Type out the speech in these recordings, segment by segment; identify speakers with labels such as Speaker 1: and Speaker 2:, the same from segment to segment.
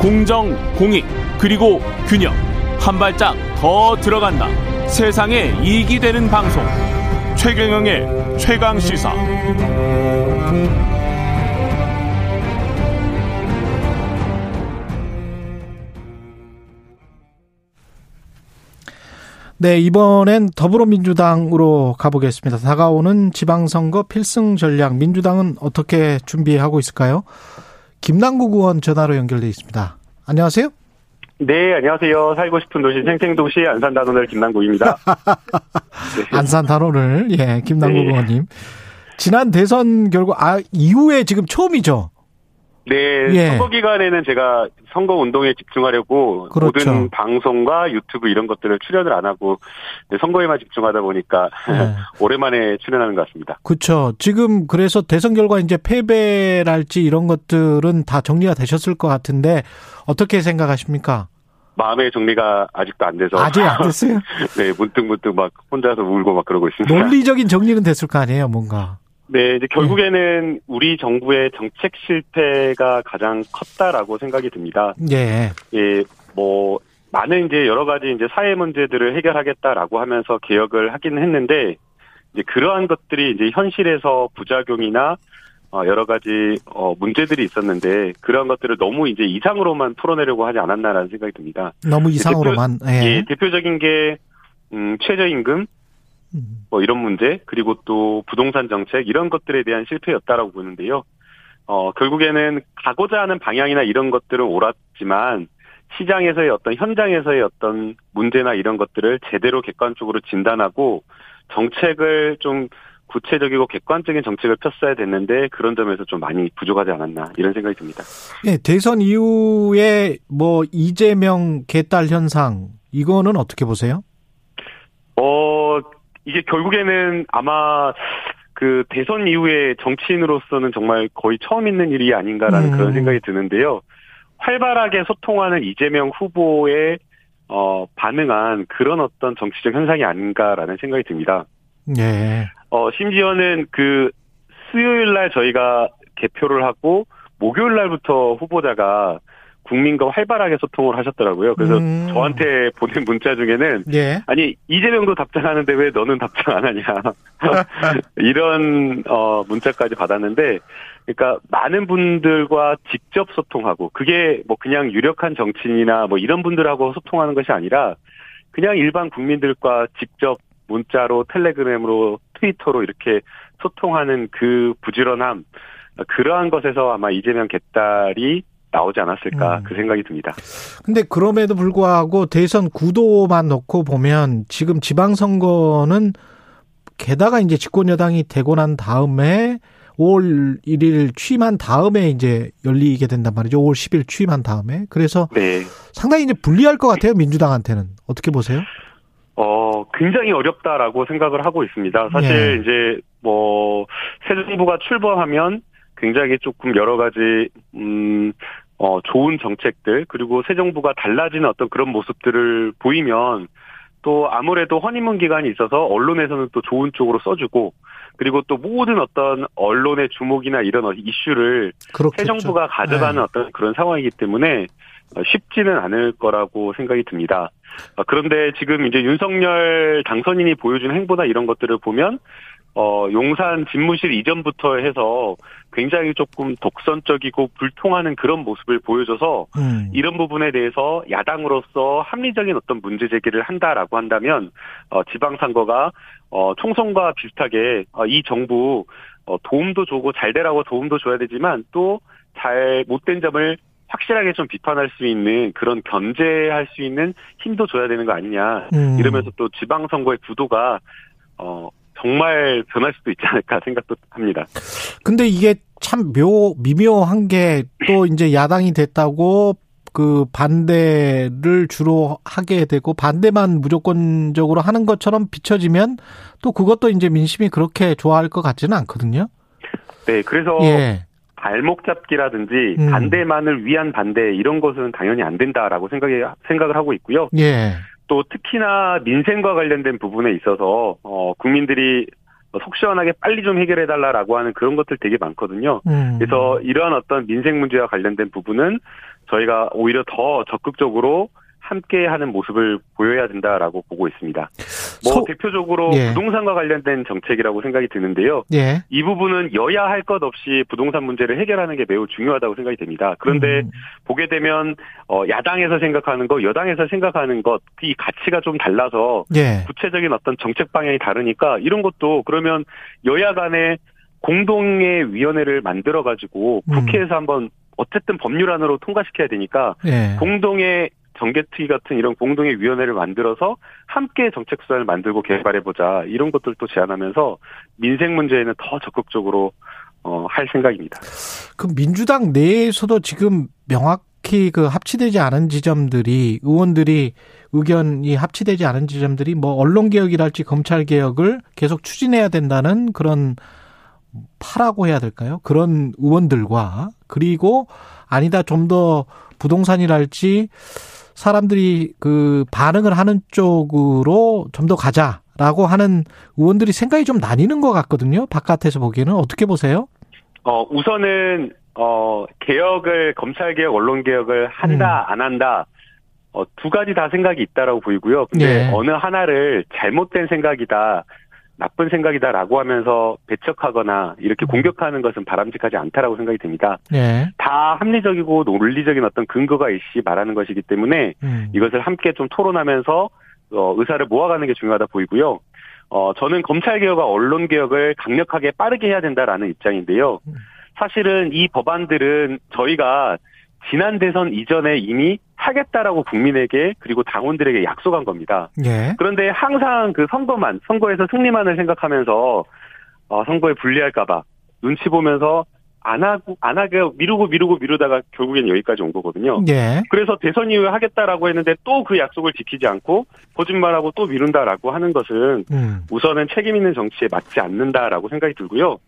Speaker 1: 공정, 공익, 그리고 균형. 한 발짝 더 들어간다. 세상에 이익이 되는 방송. 최경영의 최강 시사.
Speaker 2: 네, 이번엔 더불어민주당으로 가보겠습니다. 다가오는 지방선거 필승 전략 민주당은 어떻게 준비하고 있을까요? 김남국 의원 전화로 연결돼 있습니다. 안녕하세요.
Speaker 3: 네, 안녕하세요. 살고 싶은 도시 생생도시 안산 단원을 김남국입니다.
Speaker 2: 네. 안산 단원을 예, 김남국 네. 의원님. 지난 대선 결과 아 이후에 지금 처음이죠.
Speaker 3: 네, 예. 선거 기간에는 제가 선거 운동에 집중하려고 그렇죠. 모든 방송과 유튜브 이런 것들을 출연을 안 하고 선거에만 집중하다 보니까 네. 오랜만에 출연하는 것 같습니다.
Speaker 2: 그렇죠. 지금 그래서 대선 결과 이제 패배랄지 이런 것들은 다 정리가 되셨을 것 같은데 어떻게 생각하십니까?
Speaker 3: 마음의 정리가 아직도 안 돼서
Speaker 2: 아직 안 됐어요.
Speaker 3: 네, 문득 문득 막 혼자서 울고 막 그러고 있습니다.
Speaker 2: 논리적인 정리는 됐을 거 아니에요, 뭔가.
Speaker 3: 네, 이제 결국에는 네. 우리 정부의 정책 실패가 가장 컸다라고 생각이 듭니다.
Speaker 2: 예.
Speaker 3: 예, 뭐 많은 이제 여러 가지 이제 사회 문제들을 해결하겠다라고 하면서 개혁을 하긴 했는데 이제 그러한 것들이 이제 현실에서 부작용이나 어 여러 가지 어 문제들이 있었는데 그러한 것들을 너무 이제 이상으로만 풀어내려고 하지 않았나라는 생각이 듭니다.
Speaker 2: 너무 이상으로만.
Speaker 3: 대표, 예. 예, 대표적인 게 음, 최저임금, 뭐 이런 문제 그리고 또 부동산 정책 이런 것들에 대한 실패였다라고 보는데요. 어 결국에는 가고자 하는 방향이나 이런 것들은 옳았지만 시장에서의 어떤 현장에서의 어떤 문제나 이런 것들을 제대로 객관적으로 진단하고 정책을 좀 구체적이고 객관적인 정책을 폈어야 됐는데 그런 점에서 좀 많이 부족하지 않았나 이런 생각이 듭니다.
Speaker 2: 네, 대선 이후에 뭐 이재명 개딸 현상 이거는 어떻게 보세요?
Speaker 3: 어 이게 결국에는 아마 그 대선 이후에 정치인으로서는 정말 거의 처음 있는 일이 아닌가라는 음. 그런 생각이 드는데요. 활발하게 소통하는 이재명 후보의 어 반응한 그런 어떤 정치적 현상이 아닌가라는 생각이 듭니다.
Speaker 2: 네.
Speaker 3: 어 심지어는 그 수요일 날 저희가 개표를 하고 목요일 날부터 후보자가 국민과 활발하게 소통을 하셨더라고요. 그래서 음. 저한테 보낸 문자 중에는 예. 아니 이재명도 답장하는데 왜 너는 답장 안 하냐 이런 어 문자까지 받았는데 그러니까 많은 분들과 직접 소통하고 그게 뭐 그냥 유력한 정치인이나 뭐 이런 분들하고 소통하는 것이 아니라 그냥 일반 국민들과 직접 문자로 텔레그램으로 트위터로 이렇게 소통하는 그 부지런함 그러한 것에서 아마 이재명 개딸이 나오지 않았을까 음. 그 생각이 듭니다.
Speaker 2: 근데 그럼에도 불구하고 대선 구도만 놓고 보면 지금 지방선거는 게다가 이제 집권 여당이 되고 난 다음에 5월 1일 취임한 다음에 이제 열리게 된단 말이죠. 5월 10일 취임한 다음에. 그래서 네. 상당히 이제 불리할 것 같아요. 민주당한테는. 어떻게 보세요?
Speaker 3: 어, 굉장히 어렵다라고 생각을 하고 있습니다. 사실 네. 이제 뭐 새 정부가 출범하면 굉장히 조금 여러 가지 음 어, 좋은 정책들 그리고 새 정부가 달라지는 어떤 그런 모습들을 보이면 또 아무래도 허니문 기간이 있어서 언론에서는 또 좋은 쪽으로 써주고 그리고 또 모든 어떤 언론의 주목이나 이런 이슈를 그렇겠죠. 새 정부가 가져가는 네. 어떤 그런 상황이기 때문에 쉽지는 않을 거라고 생각이 듭니다. 그런데 지금 이제 윤석열 당선인이 보여준 행보나 이런 것들을 보면 어, 용산 집무실 이전부터 해서 굉장히 조금 독선적이고 불통하는 그런 모습을 보여줘서 음. 이런 부분에 대해서 야당으로서 합리적인 어떤 문제 제기를 한다라고 한다면 어, 지방선거가 어, 총선과 비슷하게 어, 이 정부 어, 도움도 주고 잘 되라고 도움도 줘야 되지만 또 잘 못된 점을 확실하게 좀 비판할 수 있는 그런 견제할 수 있는 힘도 줘야 되는 거 아니냐 음. 이러면서 또 지방선거의 구도가 어 정말 변할 수도 있지 않을까 생각도 합니다.
Speaker 2: 근데 이게 참 묘, 미묘한 게 또 이제 야당이 됐다고 그 반대를 주로 하게 되고 반대만 무조건적으로 하는 것처럼 비춰지면 또 그것도 이제 민심이 그렇게 좋아할 것 같지는 않거든요.
Speaker 3: 네, 그래서 예. 발목 잡기라든지 음. 반대만을 위한 반대 이런 것은 당연히 안 된다라고 생각이 생각을 하고 있고요.
Speaker 2: 예.
Speaker 3: 또 특히나 민생과 관련된 부분에 있어서 어 국민들이 속 시원하게 빨리 좀 해결해 달라라고 하는 그런 것들 되게 많거든요.
Speaker 2: 음.
Speaker 3: 그래서 이러한 어떤 민생 문제와 관련된 부분은 저희가 오히려 더 적극적으로 함께 하는 모습을 보여야 된다라고 보고 있습니다. 뭐
Speaker 2: 소-
Speaker 3: 대표적으로
Speaker 2: 예.
Speaker 3: 부동산과 관련된 정책이라고 생각이 드는데요.
Speaker 2: 예.
Speaker 3: 이 부분은 여야 할 것 없이 부동산 문제를 해결하는 게 매우 중요하다고 생각이 됩니다. 그런데
Speaker 2: 음.
Speaker 3: 보게 되면 어 야당에서 생각하는 것, 여당에서 생각하는 것, 이 가치가 좀 달라서
Speaker 2: 예.
Speaker 3: 구체적인 어떤 정책 방향이 다르니까 이런 것도 그러면 여야 간에 공동의 위원회를 만들어 가지고
Speaker 2: 음.
Speaker 3: 국회에서 한번 어쨌든 법률안으로 통과시켜야 되니까
Speaker 2: 예.
Speaker 3: 공동의 정개특위 같은 이런 공동의 위원회를 만들어서 함께 정책 수단을 만들고 개발해 보자 이런 것들도 제안하면서 민생 문제에는 더 적극적으로 어, 할 생각입니다.
Speaker 2: 그 민주당 내에서도 지금 명확히 그 합치되지 않은 지점들이 의원들이 의견이 합치되지 않은 지점들이 뭐 언론 개혁이랄지 검찰 개혁을 계속 추진해야 된다는 그런 파라고 해야 될까요? 그런 의원들과 그리고 아니다 좀 더 부동산이랄지 사람들이 그 반응을 하는 쪽으로 좀 더 가자라고 하는 의원들이 생각이 좀 나뉘는 것 같거든요. 바깥에서 보기에는 어떻게 보세요?
Speaker 3: 어, 우선은 어, 개혁을 검찰 개혁, 언론 개혁을 한다 안 한다 어, 두 가지 다 생각이 있다라고 보이고요. 근데
Speaker 2: 예.
Speaker 3: 어느 하나를 잘못된 생각이다. 나쁜 생각이다라고 하면서 배척하거나 이렇게
Speaker 2: 음.
Speaker 3: 공격하는 것은 바람직하지 않다라고 생각이 됩니다.
Speaker 2: 네.
Speaker 3: 다 합리적이고 논리적인 어떤 근거가 있이 말하는 것이기 때문에
Speaker 2: 음.
Speaker 3: 이것을 함께 좀 토론하면서 어, 의사를 모아가는 게 중요하다 보이고요. 어, 저는 검찰 개혁과 언론 개혁을 강력하게 빠르게 해야 된다라는 입장인데요.
Speaker 2: 음.
Speaker 3: 사실은 이 법안들은 저희가 지난 대선 이전에 이미 하겠다라고 국민에게 그리고 당원들에게 약속한 겁니다.
Speaker 2: 예.
Speaker 3: 그런데 항상 그 선거만, 선거에서 승리만을 생각하면서, 어, 선거에 불리할까봐 눈치 보면서 안 하고, 안 하게 미루고 미루고 미루다가 결국엔 여기까지 온 거거든요.
Speaker 2: 예.
Speaker 3: 그래서 대선 이후에 하겠다라고 했는데 또 그 약속을 지키지 않고 거짓말하고 또 미룬다라고 하는 것은
Speaker 2: 음.
Speaker 3: 우선은 책임 있는 정치에 맞지 않는다라고 생각이 들고요.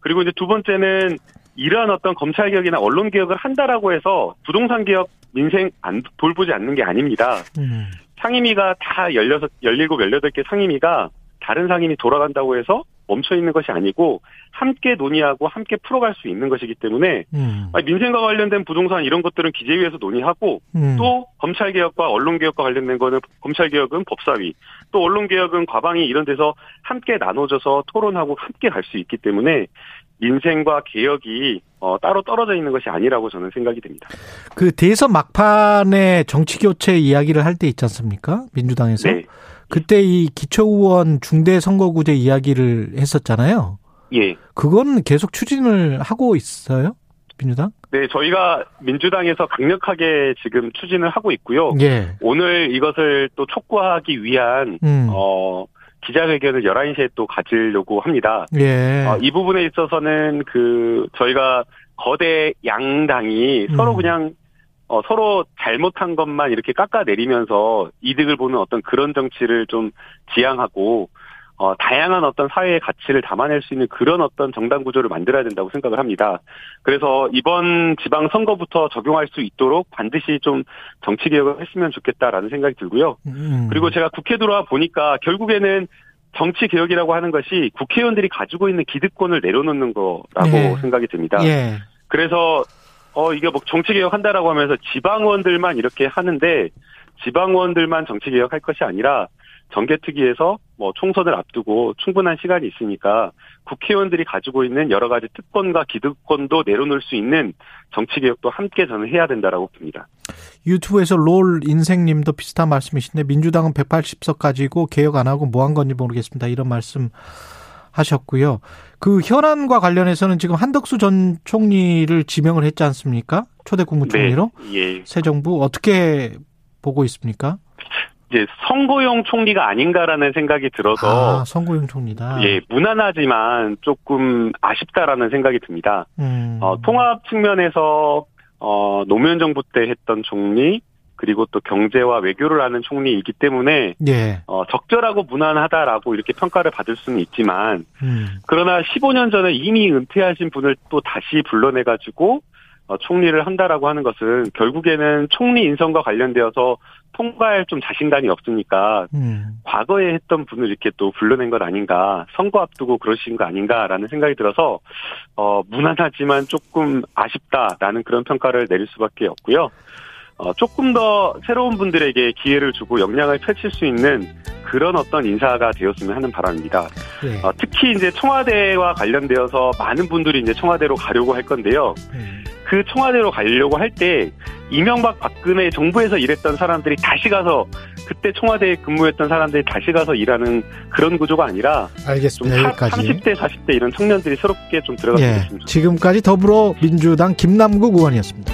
Speaker 3: 그리고 이제 두 번째는 이러한 어떤 검찰 개혁이나 언론 개혁을 한다라고 해서 부동산 개혁 민생 안 돌보지 않는 게 아닙니다.
Speaker 2: 음.
Speaker 3: 상임위가 다 16, 17, 18개 상임위가 다른 상임위 돌아간다고 해서 멈춰 있는 것이 아니고 함께 논의하고 함께 풀어갈 수 있는 것이기 때문에
Speaker 2: 음.
Speaker 3: 민생과 관련된 부동산 이런 것들은 기재위에서 논의하고
Speaker 2: 음.
Speaker 3: 또 검찰 개혁과 언론 개혁과 관련된 거는 검찰 개혁은 법사위 또 언론 개혁은 과방위 이런 데서 함께 나눠져서 토론하고 함께 갈 수 있기 때문에 민생과 개혁이 어, 따로 떨어져 있는 것이 아니라고 저는 생각이 됩니다.
Speaker 2: 그 대선 막판에 정치 교체 이야기를 할 때 있지 않습니까? 민주당에서.
Speaker 3: 네.
Speaker 2: 그때 이 기초의원 중대 선거구제 이야기를 했었잖아요.
Speaker 3: 예.
Speaker 2: 그건 계속 추진을 하고 있어요? 민주당?
Speaker 3: 네, 저희가 민주당에서 강력하게 지금 추진을 하고 있고요.
Speaker 2: 예.
Speaker 3: 오늘 이것을 또 촉구하기 위한
Speaker 2: 음.
Speaker 3: 어 기자회견을 11시에 또 가지려고 합니다.
Speaker 2: 예.
Speaker 3: 어, 이 부분에 있어서는 그 저희가 거대 양당이 서로
Speaker 2: 음.
Speaker 3: 그냥 어, 서로 잘못한 것만 이렇게 깎아내리면서 이득을 보는 어떤 그런 정치를 좀 지향하고 어, 다양한 어떤 사회의 가치를 담아낼 수 있는 그런 어떤 정당 구조를 만들어야 된다고 생각을 합니다. 그래서 이번 지방 선거부터 적용할 수 있도록 반드시 좀 정치 개혁을 했으면 좋겠다라는 생각이 들고요.
Speaker 2: 음.
Speaker 3: 그리고 제가 국회 들어와 보니까 결국에는 정치 개혁이라고 하는 것이 국회의원들이 가지고 있는 기득권을 내려놓는 거라고
Speaker 2: 예.
Speaker 3: 생각이 듭니다.
Speaker 2: 예.
Speaker 3: 그래서 어 이게 뭐 정치 개혁한다라고 하면서 지방의원들만 이렇게 하는데 지방의원들만 정치 개혁할 것이 아니라 정개특위에서 뭐 총선을 앞두고 충분한 시간이 있으니까 국회의원들이 가지고 있는 여러 가지 특권과 기득권도 내려놓을 수 있는 정치 개혁도 함께 저는 해야 된다라고 봅니다.
Speaker 2: 유튜브에서 롤 인생님도 비슷한 말씀이신데 민주당은 180석 가지고 개혁 안 하고 뭐 한 건지 모르겠습니다. 이런 말씀 하셨고요. 그 현안과 관련해서는 지금 한덕수 전 총리를 지명을 했지 않습니까? 초대 국무총리로
Speaker 3: 예.
Speaker 2: 새 정부 어떻게 보고 있습니까?
Speaker 3: 이제 선거용 총리가 아닌가라는 생각이 들어서
Speaker 2: 아, 선거용 총리다.
Speaker 3: 예, 무난하지만 조금 아쉽다라는 생각이 듭니다.
Speaker 2: 음.
Speaker 3: 어, 통합 측면에서 어, 노무현 정부 때 했던 총리 그리고 또 경제와 외교를 하는 총리이기 때문에
Speaker 2: 예.
Speaker 3: 어, 적절하고 무난하다라고 이렇게 평가를 받을 수는 있지만
Speaker 2: 음.
Speaker 3: 그러나 15년 전에 이미 은퇴하신 분을 또 다시 불러내 가지고 어, 총리를 한다라고 하는 것은 결국에는 총리 인선과 관련되어서 통과할 좀 자신감이 없으니까 음. 과거에 했던 분을 이렇게 또 불러낸 것 아닌가 선거 앞두고 그러신 거 아닌가라는 생각이 들어서 어 무난하지만 조금 아쉽다라는 그런 평가를 내릴 수밖에 없고요. 어 조금 더 새로운 분들에게 기회를 주고 역량을 펼칠 수 있는 그런 어떤 인사가 되었으면 하는 바람입니다. 네. 어, 특히 이제 청와대와 관련되어서 많은 분들이 이제 청와대로 가려고 할 건데요. 네. 그 청와대로 가려고 할 때 이명박 박근혜 정부에서 일했던 사람들이 다시 가서 그때 청와대에 근무했던 사람들이 다시 가서 일하는 그런 구조가 아니라
Speaker 2: 알겠습니다. 좀 여기까지.
Speaker 3: 30대 40대 이런 청년들이 새롭게 좀 들어갔으면
Speaker 2: 예, 좋겠습니다. 지금까지 더불어민주당 김남국 의원이었습니다.